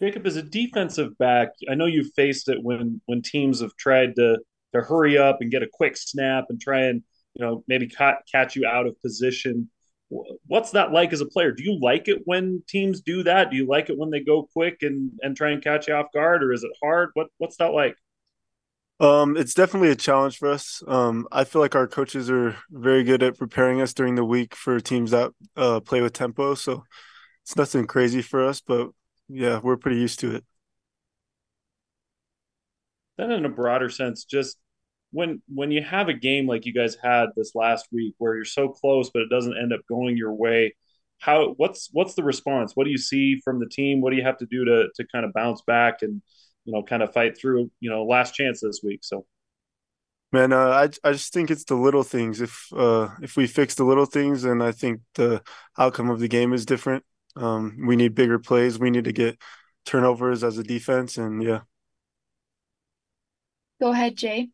Jakob, as a defensive back, I know you've faced it when when teams have tried to to hurry up and get a quick snap and try and you know maybe ca- catch you out of position. What's that like as a player? Do you like it when teams do that? Do you like it when they go quick and and try and catch you off guard, or is it hard? What what's that like? Um, it's definitely a challenge for us. Um, I feel like our coaches are very good at preparing us during the week for teams that uh, play with tempo. So it's nothing crazy for us, but yeah, we're pretty used to it. Then, in a broader sense, just when when you have a game like you guys had this last week, where you're so close but it doesn't end up going your way, how what's what's the response? What do you see from the team? What do you have to do to to kind of bounce back and you know kind of fight through? You know, last chance this week. So, Man, uh, I I just think it's the little things. If uh if we fix the little things, then I think the outcome of the game is different. Um, we need bigger plays. We need to get turnovers as a defense, and yeah. Go ahead, Jay.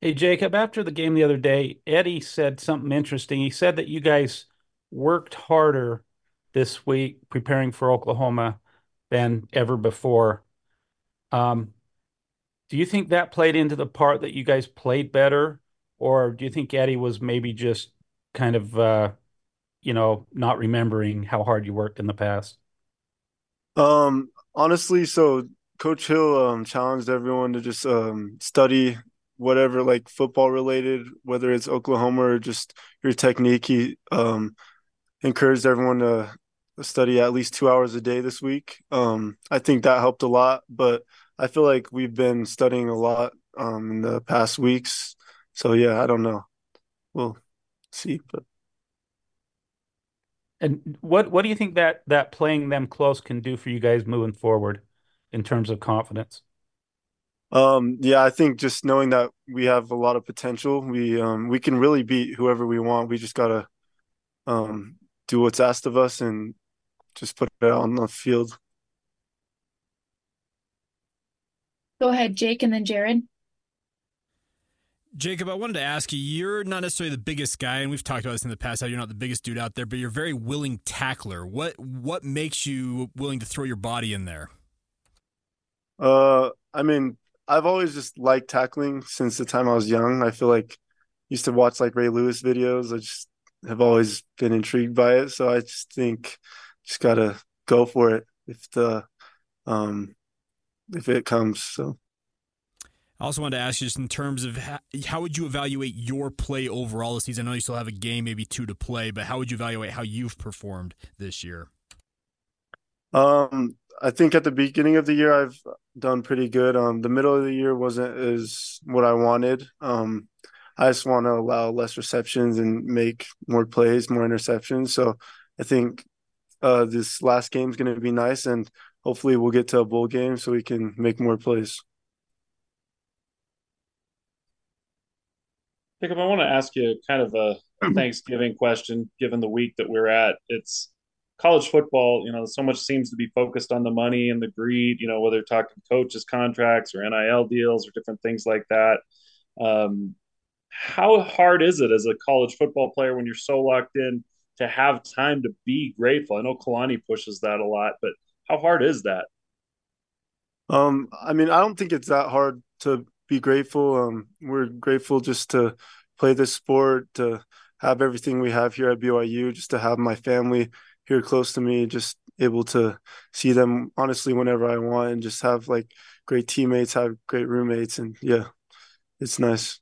Hey, Jakob, after the game the other day, Eddie said something interesting. He said that you guys worked harder this week preparing for Oklahoma than ever before. Um, do you think that played into the part that you guys played better, or do you think Eddie was maybe just kind of, uh, you know, not remembering how hard you worked in the past? Um, honestly, so Coach Hill um challenged everyone to just um study whatever like football related, whether it's Oklahoma or just your technique. He um encouraged everyone to study at least two hours a day this week. Um, I think that helped a lot, but I feel like we've been studying a lot um in the past weeks. So yeah, I don't know. We'll see, but And what what do you think that that playing them close can do for you guys moving forward in terms of confidence? um yeah, I think just knowing that we have a lot of potential, we um we can really beat whoever we want. We just gotta um do what's asked of us and just put it on the field. Go ahead, Jake, and then Jared. Jakob, I wanted to ask you, you're not necessarily the biggest guy, and we've talked about this in the past, how you're not the biggest dude out there, but you're a very willing tackler. What what makes you willing to throw your body in there? Uh, I mean, I've always just liked tackling since the time I was young. I feel like used to watch like Ray Lewis videos. I just have always been intrigued by it. So I just think just gotta go for it if the um if it comes. So I also wanted to ask you just in terms of how, how would you evaluate your play overall this season? I know you still have a game, maybe two to play, but how would you evaluate how you've performed this year? um I think at the beginning of the year I've done pretty good. Um the middle of the year wasn't as what I wanted. Um I just want to allow less receptions and make more plays, more interceptions. So I think uh this last game is going to be nice and hopefully we'll get to a bowl game so we can make more plays. Jakob, I want to ask you kind of a Thanksgiving question, given the week that we're at. It's college football, you know, so much seems to be focused on the money and the greed, you know, whether talking coaches' contracts or NIL deals or different things like that. Um, how hard is it as a college football player when you're so locked in to have time to be grateful? I know Kalani pushes that a lot, but how hard is that? Um, I mean, I don't think it's that hard to be grateful. Um, we're grateful just to play this sport, to have everything we have here at BYU, just to have my family here close to me, just able to see them honestly whenever I want and just have like great teammates, have great roommates, and yeah, it's nice.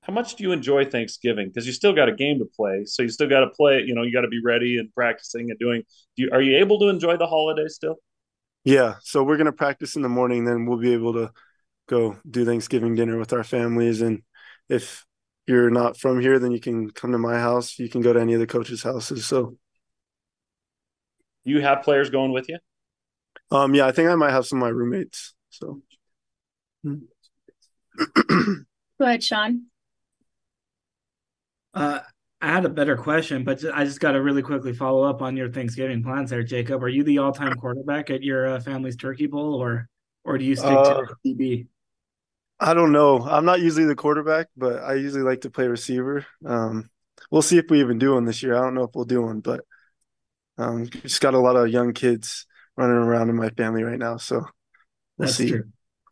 How much do you enjoy Thanksgiving? Because you still got a game to play, so you still got to play. You know, you got to be ready and practicing and doing. Do you, are you able to enjoy the holiday still? Yeah, so we're gonna practice in the morning, then we'll be able to go do Thanksgiving dinner with our families. And if you're not from here, then you can come to my house. You can go to any of the coaches' houses. So, You have players going with you. um, yeah, I think I might have some of my roommates. So. Go ahead, Sean. Uh, I had a better question, but I just got to really quickly follow up on your Thanksgiving plans there, Jakob. Are you the all-time quarterback at your uh, family's turkey bowl, or or do you stick uh, to DB? I don't know. I'm not usually the quarterback, but I usually like to play receiver. Um, we'll see if we even do one this year. I don't know if we'll do one, but um, just got a lot of young kids running around in my family right now. So we'll That's see. true.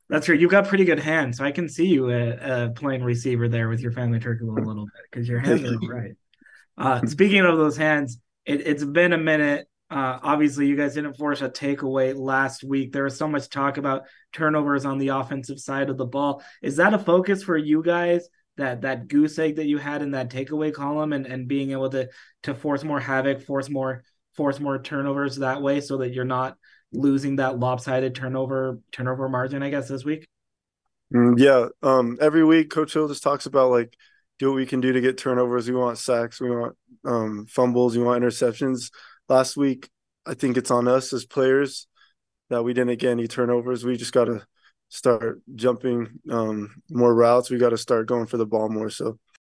That's true. You've got pretty good hands, so I can see you uh, uh, playing receiver there with your family turkey bowl a little bit because your hands are right. Uh, speaking of those hands, it, it's been a minute. Uh, obviously, you guys didn't force a takeaway last week. There was so much talk about turnovers on the offensive side of the ball. Is that a focus for you guys? That that goose egg that you had in that takeaway column, and, and being able to to force more havoc, force more force more turnovers that way, so that you're not losing that lopsided turnover turnover margin. I guess this week. Mm, yeah. Um, every week, Coach Hill just talks about like do what we can do to get turnovers. We want sacks. We want um, fumbles. We want interceptions. Last week, I think it's on us as players that we didn't get any turnovers. We just got to start jumping um, more routes. We got to start going for the ball more. So